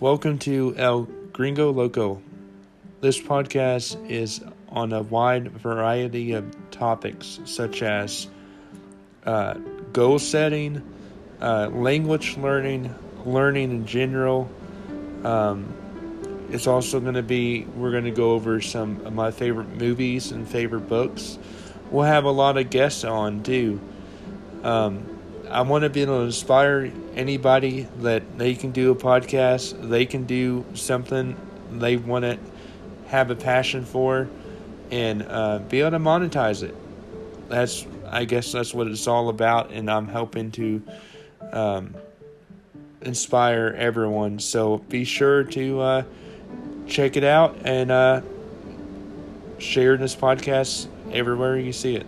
Welcome to El Gringo Loco. This podcast is on a wide variety of topics such as uh, goal setting, uh, language learning, learning in general. Um, it's also going to be, we're going to go over some of my favorite movies and favorite books. We'll have a lot of guests on too. Um, I want to be able to inspire anybody that they can do a podcast, they can do something they want to have a passion for, and uh, be able to monetize it. That's, I guess, that's what it's all about, and I'm helping to um, inspire everyone. So be sure to uh, check it out and uh, share this podcast everywhere you see it.